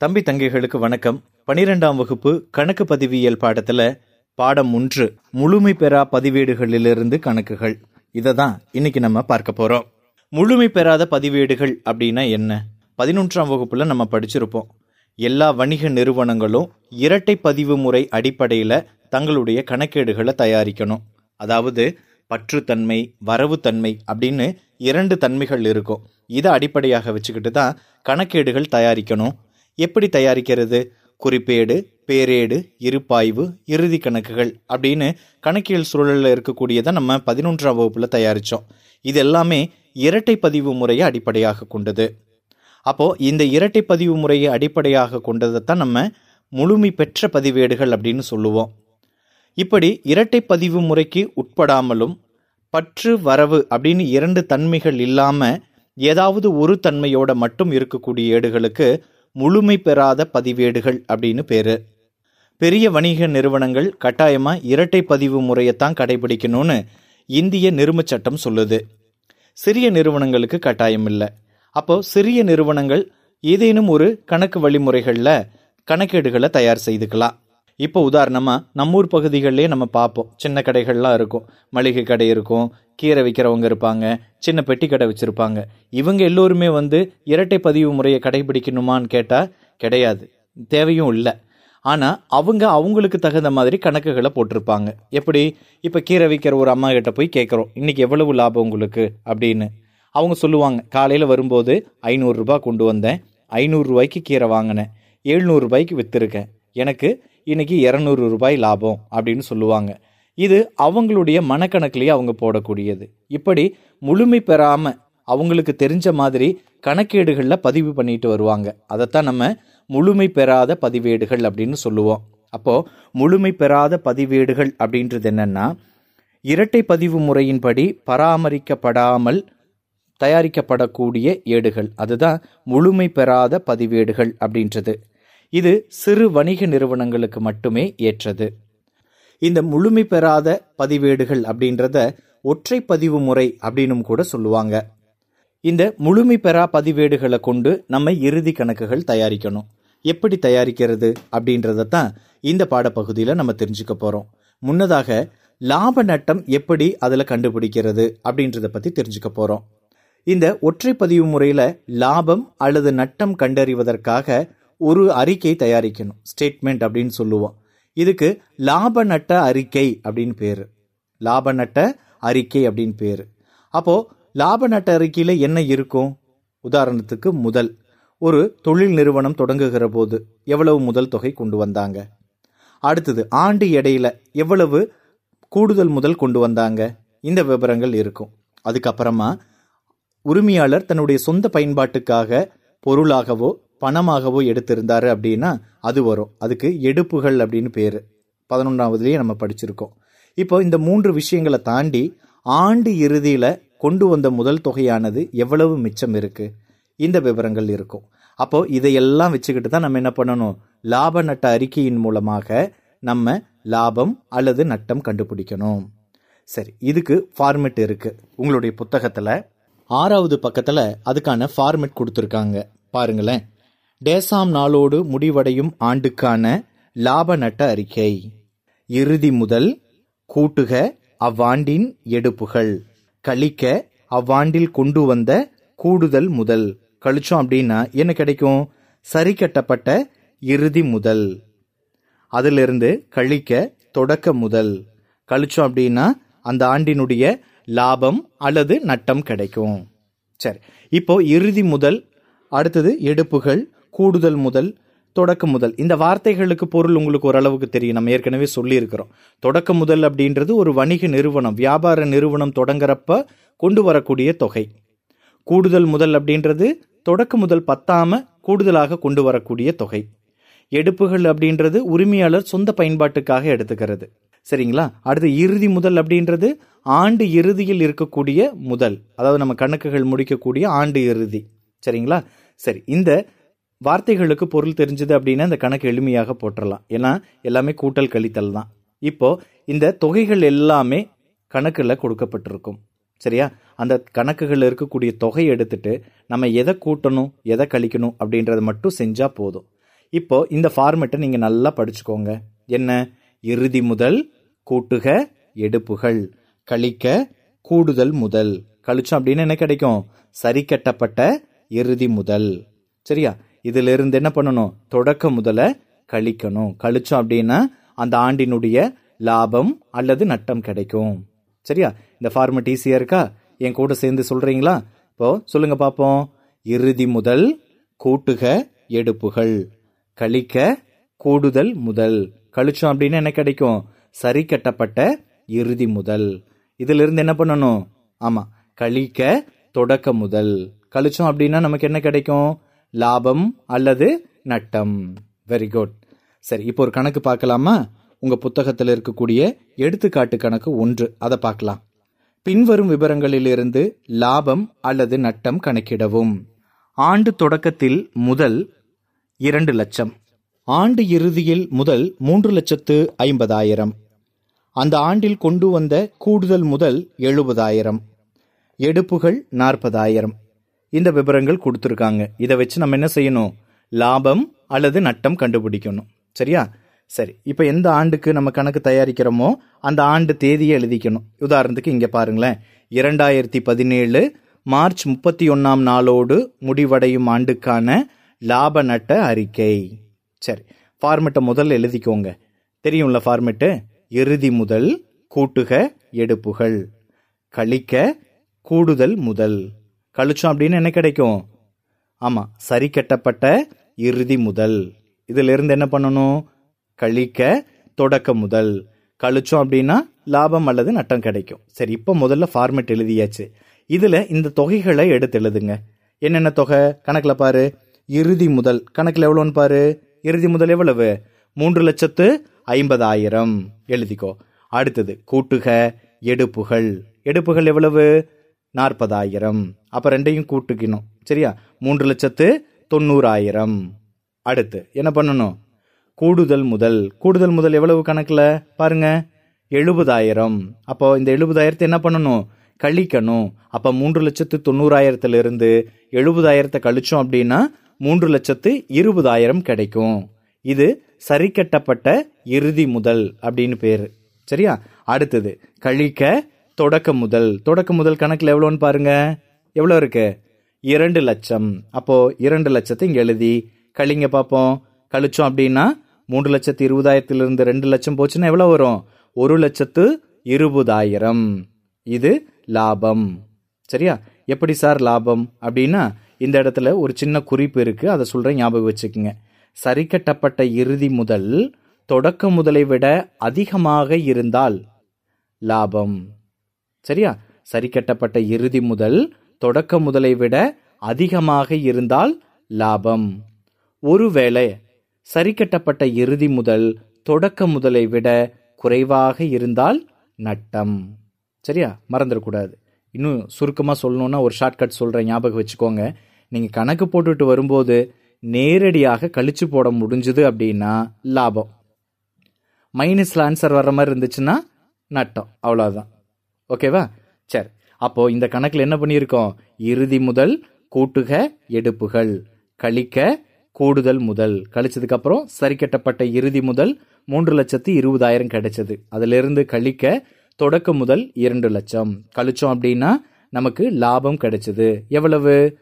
தம்பி தங்கைகளுக்கு வணக்கம். பனிரெண்டாம் வகுப்பு கணக்கு பதிவியல் பாடத்துல பாடம் ஒன்று முழுமை பெறா பதிவேடுகளிலிருந்து கணக்குகள். இதை தான் இன்னைக்கு நம்ம பார்க்க போறோம். முழுமை பெறாத பதிவேடுகள் அப்படின்னா என்ன? பதினொன்றாம் வகுப்புல நம்ம படிச்சிருப்போம். எல்லா வணிக நிறுவனங்களும் இரட்டை பதிவு முறை அடிப்படையில் தங்களுடைய கணக்கேடுகளை தயாரிக்கணும். அதாவது பற்றுத்தன்மை வரவுத்தன்மை அப்படின்னு இரண்டு தன்மைகள் இருக்கும். இதை அடிப்படையாக வச்சுக்கிட்டு தான் கணக்கேடுகள் தயாரிக்கணும். எப்படி தயாரிக்கிறது? குறிப்பேடு பேரேடு இருப்பாய்வு இறுதி கணக்குகள் அப்படின்னு கணக்கியல் சூழலில் இருக்கக்கூடியதை நம்ம பதினொன்றாம் வகுப்பில் தயாரித்தோம் இது எல்லாமே இரட்டை பதிவு முறையை அடிப்படையாக கொண்டது. அப்போது இந்த இரட்டை பதிவு முறையை அடிப்படையாக கொண்டதை தான் நம்ம முழுமை பெற்ற பதிவேடுகள் அப்படின்னு சொல்லுவோம். இப்படி இரட்டை பதிவு முறைக்கு உட்படாமலும் பற்று வரவு அப்படின்னு இரண்டு தன்மைகள் இல்லாமல் ஏதாவது ஒரு தன்மையோட மட்டும் இருக்கக்கூடிய ஏடுகளுக்கு முழுமை பெறாத பதிவேடுகள் அப்படின்னு பேரு. பெரிய வணிக நிறுவனங்கள் கட்டாயமா இரட்டை பதிவு முறையைத்தான் கடைபிடிக்கணும்னு இந்திய நிறுமச் சட்டம் சொல்லுது. சிறிய நிறுவனங்களுக்கு கட்டாயம் இல்லை அப்போ சிறிய நிறுவனங்கள் ஏதேனும் ஒரு கணக்கு வழிமுறைகளில் கணக்கேடுகளை தயார் செய்துக்கலாம். இப்போ உதாரணமாக நம்ம ஊர் பகுதிகளிலே நம்ம பார்ப்போம் சின்ன கடைகள்லாம் இருக்கும். மளிகை கடை இருக்கும் கீரை விற்கிறவங்க இருப்பாங்க சின்ன பெட்டி கடை வச்சுருப்பாங்க. இவங்க எல்லோருமே வந்து இரட்டை பதிவு முறையை கடைபிடிக்கணுமான்னு கேட்டால் கிடையாது. தேவையும் இல்லை. ஆனால் அவங்க அவங்களுக்கு தகுந்த மாதிரி கணக்குகளை போட்டிருப்பாங்க. எப்படி? இப்போ கீரை விற்கிற ஒரு அம்மா கிட்ட போய் கேட்குறோம் இன்னைக்கு எவ்வளவு லாபம் உங்களுக்கு? அப்படின்னு. அவங்க சொல்லுவாங்க காலையில் வரும்போது ஐநூறுரூபா கொண்டு வந்தேன். ஐநூறுரூவாய்க்கு கீரை வாங்கினேன். எழுநூறுபாய்க்கு விற்றுருக்கேன் எனக்கு இன்னைக்கு இரநூறு ரூபாய் லாபம் அப்படின்னு சொல்லுவாங்க. இது அவங்களுடைய மனக்கணக்கிலேயே அவங்க போடக்கூடியது. இப்படி முழுமை பெறாம அவங்களுக்கு தெரிஞ்ச மாதிரி கணக்கேடுகளில் பதிவு பண்ணிட்டு வருவாங்க. அதைத்தான் நம்ம முழுமை பெறாத பதிவேடுகள் அப்படின்னு சொல்லுவோம். அப்போ முழுமை பெறாத பதிவேடுகள் அப்படின்றது என்னன்னா இரட்டை பதிவு முறையின்படி பராமரிக்கப்படாமல் தயாரிக்கப்படக்கூடிய ஏடுகள். அதுதான் முழுமை பெறாத பதிவேடுகள் அப்படின்றது. இது சிறு வணிக நிறுவனங்களுக்கு மட்டுமே ஏற்றது. இந்த முழுமை பெறாத பதிவேடுகள் அப்படின்றத ஒற்றை பதிவு முறை அப்படின்னும் கூட சொல்லுவாங்க. இந்த முழுமை பெறா பதிவேடுகளை கொண்டு நம்ம இறுதி கணக்குகள் தயாரிக்கணும். எப்படி தயாரிக்கிறது அப்படின்றத தான் இந்த பாடப்பகுதியில் நம்ம தெரிஞ்சுக்க போறோம். முன்னதாக லாப நட்டம் எப்படி அதில் கண்டுபிடிக்கிறது அப்படின்றத பத்தி தெரிஞ்சுக்க போறோம். இந்த ஒற்றை பதிவு முறையில லாபம் அல்லது நட்டம் கண்டறிவதற்காக ஒரு அறிக்கை தயாரிக்கணும். ஸ்டேட்மெண்ட் அப்படின்னு சொல்லுவோம். இதுக்கு லாப நட்ட அறிக்கை அப்படின்னு பேர். லாப நட்ட அறிக்கை அப்படின்னு பேர். அப்போது லாப நட்ட அறிக்கையில் என்ன இருக்கும்? உதாரணத்துக்கு முதல். ஒரு தொழில் நிறுவனம் தொடங்குகிற போது எவ்வளவு முதல் தொகை கொண்டு வந்தாங்க? அடுத்தது ஆண்டு இடையில எவ்வளவு கூடுதல் முதல் கொண்டு வந்தாங்க? இந்த விவரங்கள் இருக்கும். அதுக்கப்புறமா உரிமையாளர் தன்னுடைய சொந்த பயன்பாட்டுக்காக பொருளாகவோ பணமாகவோ எடுத்திருந்தாரு அப்படின்னா அது வரும். அதுக்கு எடுப்புகள் அப்படின்னு பேரு. பதினொன்றாவதுலேயே நம்ம படிச்சிருக்கோம். இப்போ இந்த மூன்று விஷயங்களை தாண்டி ஆண்டு இறுதியில கொண்டு வந்த முதல் தொகையானது எவ்வளவு மிச்சம் இருக்கு? இந்த விவரங்கள் இருக்கும். அப்போ இதையெல்லாம் வச்சுக்கிட்டு தான் நம்ம என்ன பண்ணணும்? லாப நட்ட அறிக்கையின் மூலமாக நம்ம லாபம் அல்லது நட்டம் கண்டுபிடிக்கணும். சரி இதுக்கு ஃபார்மெட் இருக்கு. உங்களுடைய புத்தகத்துல ஆறாவது பக்கத்துல அதுக்கான ஃபார்மெட் கொடுத்துருக்காங்க. பாருங்களேன். டேசாம் நாளோடு முடிவடையும் ஆண்டுக்கான லாப நட்ட அறிக்கை. இறுதி முதல் கூட்டுக அவ்வாண்டின் எடுப்புகள். கழிக்க அவ்வாண்டில் கொண்டு வந்த கூடுதல் முதல். கழிச்சோம் அப்படின்னா என்ன கிடைக்கும்? சரி கட்டப்பட்ட இறுதி முதல். அதிலிருந்து கழிக்க தொடக்க முதல். கழிச்சோம் அப்படின்னா அந்த ஆண்டினுடைய லாபம் அல்லது நட்டம் கிடைக்கும். சரி இப்போ இறுதி முதல் அடுத்தது எடுப்புகள் கூடுதல் முதல் தொடக்க முதல். இந்த வார்த்தைகளுக்கு பொருள் உங்களுக்கு ஓரளவுக்கு தெரியும். நம்ம ஏற்கனவே சொல்லியிருக்கிறோம். தொடக்க முதல் அப்படின்றது ஒரு வணிக நிறுவனம் வியாபார நிறுவனம் தொடங்குறப்ப கொண்டு வரக்கூடிய தொகை. கூடுதல் முதல் அப்படின்றது தொடக்க முதல் பத்தாம கூடுதலாக கொண்டு வரக்கூடிய தொகை. எடுப்புகள் அப்படின்றது உரிமையாளர் சொந்த பயன்பாட்டுக்காக எடுத்துக்கிறது. சரிங்களா? அடுத்து இறுதி முதல் அப்படின்றது ஆண்டு இறுதியில் இருக்கக்கூடிய முதல். அதாவது நம்ம கணக்குகள் முடிக்கக்கூடிய ஆண்டு இறுதி. சரிங்களா? சரி இந்த வார்த்தைகளுக்கு பொருள் தெரிஞ்சது அப்படின்னா இந்த கணக்கு எளிமையாக போட்டுடலாம் ஏன்னா எல்லாமே கூட்டல் கழித்தல் தான். இப்போ இந்த தொகைகள் எல்லாமே கணக்கில் கொடுக்கப்பட்டிருக்கும். சரியா? அந்த கணக்குகளில் இருக்கக்கூடிய தொகை எடுத்துட்டு நம்ம எதை கூட்டணும் எதை கழிக்கணும் அப்படின்றத மட்டும் செஞ்சா போதும். இப்போ இந்த ஃபார்மெட்டை நீங்க நல்லா படிச்சுக்கோங்க. என்ன? இறுதி முதல் கூட்டுக எடுப்புகள். கழிக்க கூடுதல் முதல். கழிச்சோம் அப்படின்னு என்ன கிடைக்கும்? சரி கட்டப்பட்ட இறுதி முதல். சரியா? இதுல இருந்து என்ன பண்ணணும்? தொடக்க முதல கழிக்கணும். கழிச்சோம் அப்படின்னா அந்த ஆண்டினுடைய லாபம் அல்லது நட்டம் கிடைக்கும். சரியா? இந்த ஃபார்மெட் ஈஸியா இருக்கா? என் கூட சேர்ந்து சொல்றீங்களா? இப்போ சொல்லுங்க பாப்போம் இறுதி முதல் கூட்டுக எடுப்புகள். கழிக்க கூடுதல் முதல். கழிச்சோம் அப்படின்னா என்ன கிடைக்கும்? சரி கட்டப்பட்ட இறுதி முதல். இதுல இருந்து என்ன பண்ணணும்? ஆமா. கழிக்க தொடக்க முதல். கழிச்சோம் அப்படின்னா நமக்கு என்ன கிடைக்கும்? லாபம் அல்லது நட்டம். வெரி குட் சரி இப்போ ஒரு கணக்கு பார்க்கலாமா? உங்க புத்தகத்தில் இருக்கக்கூடிய எடுத்துக்காட்டு கணக்கு ஒன்று. அதை பார்க்கலாம். பின்வரும் விவரங்களிலிருந்து லாபம் அல்லது நட்டம் கணக்கிடவும். ஆண்டு தொடக்கத்தில் முதல் இரண்டு லட்சம். ஆண்டு இறுதியில் முதல் மூன்று லட்சத்து ஐம்பதாயிரம். அந்த ஆண்டில் கொண்டு வந்த கூடுதல் முதல் எழுபதாயிரம். எடுப்புகள் நாற்பதாயிரம். இந்த விவரங்கள் கொடுத்துருக்காங்க. இதை வச்சு நம்ம என்ன செய்யணும்? லாபம் அல்லது நட்டம் கண்டுபிடிக்கணும். சரியா? சரி. இப்போ எந்த ஆண்டுக்கு நம்ம கணக்கு தயாரிக்கிறோமோ அந்த ஆண்டு தேதியை எழுதிக்கணும். உதாரணத்துக்கு இங்கே பாருங்களேன். இரண்டாயிரத்தி பதினேழு மார்ச் முப்பத்தி ஒன்னாம் நாளோடு முடிவடையும் ஆண்டுக்கான லாப நட்ட அறிக்கை. சரி. ஃபார்மெட்டை முதல்ல எழுதிக்கோங்க. தெரியும்ல ஃபார்மெட்டு இறுதி முதல் கூட்டுக எடுப்புகள். கழிக்க கூடுதல் முதல். கழிச்சோம் அப்படின்னு என்ன கிடைக்கும்? ஆமாம் சரி கெட்டப்பட்ட இறுதி முதல். இதுல இருந்து என்ன பண்ணணும்? கழிக்க தொடக்க முதல். கழிச்சோம் அப்படின்னா லாபம் அல்லது நட்டம் கிடைக்கும். சரி இப்போ முதல்ல ஃபார்மெட் எழுதியாச்சு. இதுல இந்த தொகைகளை எடுத்து எழுதுங்க. என்னென்ன தொகை? கணக்கில் பாரு. இறுதி முதல். கணக்கில் எவ்வளோன்னு பாரு? இறுதி முதல் எவ்வளவு? மூன்று லட்சத்து ஐம்பதாயிரம். எழுதிக்கோ. அடுத்தது கூட்டுக எடுப்புகள். எடுப்புகள் எவ்வளவு? நாற்பதாயிரம். அப்ப ரெண்டையும் கூட்டுக்கணும். சரியா? மூன்று லட்சத்து தொண்ணூறாயிரம். அடுத்து என்ன பண்ணணும்? கூடுதல் முதல். கூடுதல் முதல் எவ்வளவு கணக்குல? பாருங்க எழுபதாயிரம். அப்போ இந்த எழுபதாயிரத்தை என்ன பண்ணணும்? கழிக்கணும். அப்ப மூன்று லட்சத்து தொண்ணூறாயிரத்துல இருந்து எழுபதாயிரத்தை கழிச்சோம் அப்படின்னா மூன்று லட்சத்து இருபதாயிரம் கிடைக்கும். இது சரி கட்டப்பட்ட இறுதி முதல் அப்படின்னு பேரு. சரியா? அடுத்தது கழிக்க தொடக்க முதல். தொடக்க முதல் கணக்கில் எவ்வளோன்னு பாருங்க. எவ்வளோ இருக்கு? இரண்டு லட்சம். அப்போ இரண்டு லட்சத்தை இங்கே எழுதி கழிங்க பார்ப்போம் கழிச்சோம் அப்படின்னா மூன்று லட்சத்து இருபதாயிரத்திலிருந்து ரெண்டு லட்சம் போச்சுன்னா எவ்வளோ வரும்? ஒரு லட்சத்து இருபதாயிரம். இது லாபம். சரியா? எப்படி சார் லாபம்? அப்படின்னா இந்த இடத்துல ஒரு சின்ன குறிப்பு இருக்குது அதை சொல்கிறேன் ஞாபகம் வச்சுக்கோங்க. சரி கட்டப்பட்ட இறுதி முதல் தொடக்க முதலை விட அதிகமாக இருந்தால் லாபம். சரியா? சரி கட்டப்பட்ட இறுதி முதல் தொடக்க முதலை விட அதிகமாக இருந்தால் லாபம். ஒருவேளை சரி கட்டப்பட்ட இறுதி முதல் தொடக்க முதலை விட குறைவாக இருந்தால் நட்டம். சரியா? மறந்துடக்கூடாது. இன்னும் சுருக்கமாக சொல்லணும்னா ஒரு ஷார்ட்கட் சொல்கிறேன் ஞாபகம் வச்சுக்கோங்க. நீங்கள் கணக்கு போட்டுட்டு வரும்போது நேரடியாக கழிச்சு போட முடிஞ்சுது அப்படின்னா லாபம். மைனஸில் ஆன்சர் வர்ற மாதிரி இருந்துச்சுன்னா நட்டம். அவ்வளோதான் ஓகேவா? சரி. அப்போ இந்த கணக்கில் என்ன பண்ணியிருக்கோம்? இறுதி முதல் கூட்டுக எடுப்புகள். கழிக்க கூடுதல் முதல். கழிச்சதுக்கு அப்புறம் சரி கட்டப்பட்ட இறுதி முதல் மூன்று லட்சத்து இருபதாயிரம் கிடைச்சது. அதிலிருந்து கழிக்க தொடக்க முதல் இரண்டு லட்சம். கழிச்சோம் அப்படின்னா நமக்கு லாபம் கிடைச்சது. எவ்வளவு?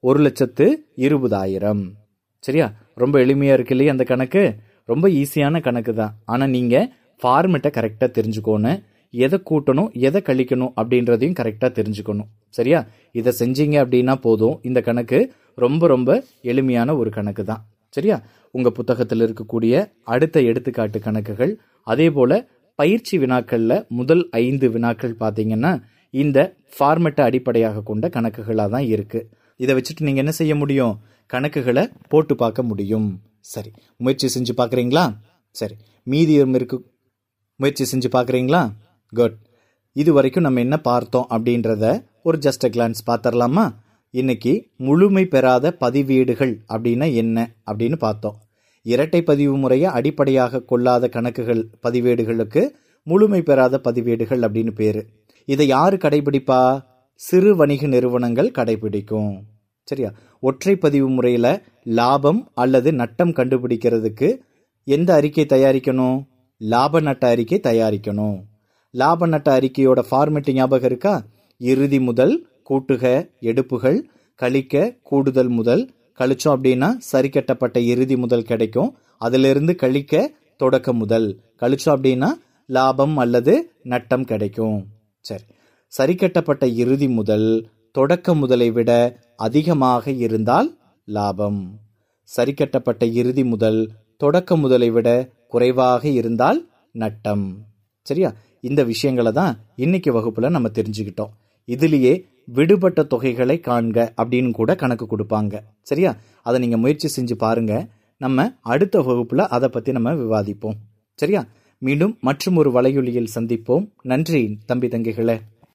ஒரு லட்சத்து இருபதாயிரம். சரியா? ரொம்ப எளிமையா இருக்கு இல்லையா அந்த கணக்கு? ரொம்ப ஈஸியான கணக்கு தான் ஆனா நீங்க ஃபார்மெட்டை கரெக்டா தெரிஞ்சுக்கோணும் எதை கூட்டணும் எதை கழிக்கணும் அப்படின்றதையும் கரெக்டாக தெரிஞ்சுக்கணும். சரியா? இதை செஞ்சீங்க அப்படின்னா போதும். இந்த கணக்கு ரொம்ப ரொம்ப எளிமையான ஒரு கணக்கு தான். சரியா? உங்கள் புத்தகத்தில் இருக்கக்கூடிய அடுத்த எடுத்துக்காட்டு கணக்குகள் அதே போல் பயிற்சி வினாக்களில் முதல் ஐந்து வினாக்கள் பார்த்தீங்கன்னா இந்த ஃபார்மெட்டை அடிப்படையாக கொண்ட கணக்குகளாக தான் இருக்குது இதை வச்சுட்டு நீங்கள் என்ன செய்ய முடியும்? கணக்குகளை போட்டு பார்க்க முடியும். சரி. முயற்சி செஞ்சு பார்க்குறீங்களா? சரி. மீதி இருக்கு முயற்சி செஞ்சு பார்க்குறீங்களா? குட் இது வரைக்கும் நம்ம என்ன பார்த்தோம் அப்படின்றத ஒரு ஜஸ்ட் கிளான்ஸ் பார்த்துடலாமா? இன்னைக்கு முழுமை பெறாத பதிவேடுகள் அப்படின்னா என்ன அப்படின்னு பார்த்தோம். இரட்டை பதிவு முறையை அடிப்படையாக கொள்ளாத கணக்குகள் பதிவேடுகளுக்கு முழுமை பெறாத பதிவேடுகள் அப்படின்னு பேரு. இதை யாரு கடைபிடிப்பா? சிறு வணிக நிறுவனங்கள் கடைபிடிக்கும். சரியா? ஒற்றை பதிவு முறையில் லாபம் அல்லது நட்டம் கண்டுபிடிக்கிறதுக்கு எந்த அறிக்கை தயாரிக்கணும்? லாப நட்ட அறிக்கை தயாரிக்கணும். லாப நட்ட அறிக்கையோட ஃபார்மெட் ஞாபகம் இருக்கா? இறுதி முதல் கூட்டுக எடுப்புகள் கழிக்க கூடுதல் முதல். கழிச்சோம் அப்படின்னா சரி கட்டப்பட்ட இறுதி முதல் கிடைக்கும். அதிலிருந்து கழிக்க தொடக்க முதல். கழிச்சோம் அப்படின்னா லாபம் அல்லது நட்டம் கிடைக்கும். சரி. சரி கட்டப்பட்ட இறுதி முதல் தொடக்க முதலை விட அதிகமாக இருந்தால் லாபம். சரி கட்டப்பட்ட இறுதி முதல் தொடக்க முதலை விட குறைவாக இருந்தால் நட்டம். சரியா? இந்த விஷயங்களை தான் இன்னைக்கு வகுப்புல நம்ம தெரிஞ்சுக்கிட்டோம். இதுலயே விடுபட்ட தொகைகளை காண்க அப்படின்னு கூட கணக்கு கொடுப்பாங்க. சரியா? அதை நீங்க முயற்சி செஞ்சு பாருங்க. நம்ம அடுத்த வகுப்புல அதை பத்தி நம்ம விவாதிப்போம். சரியா? மீண்டும் மற்றும் ஒரு வலையொலியில் சந்திப்போம். நன்றி தம்பி தங்கைகளே.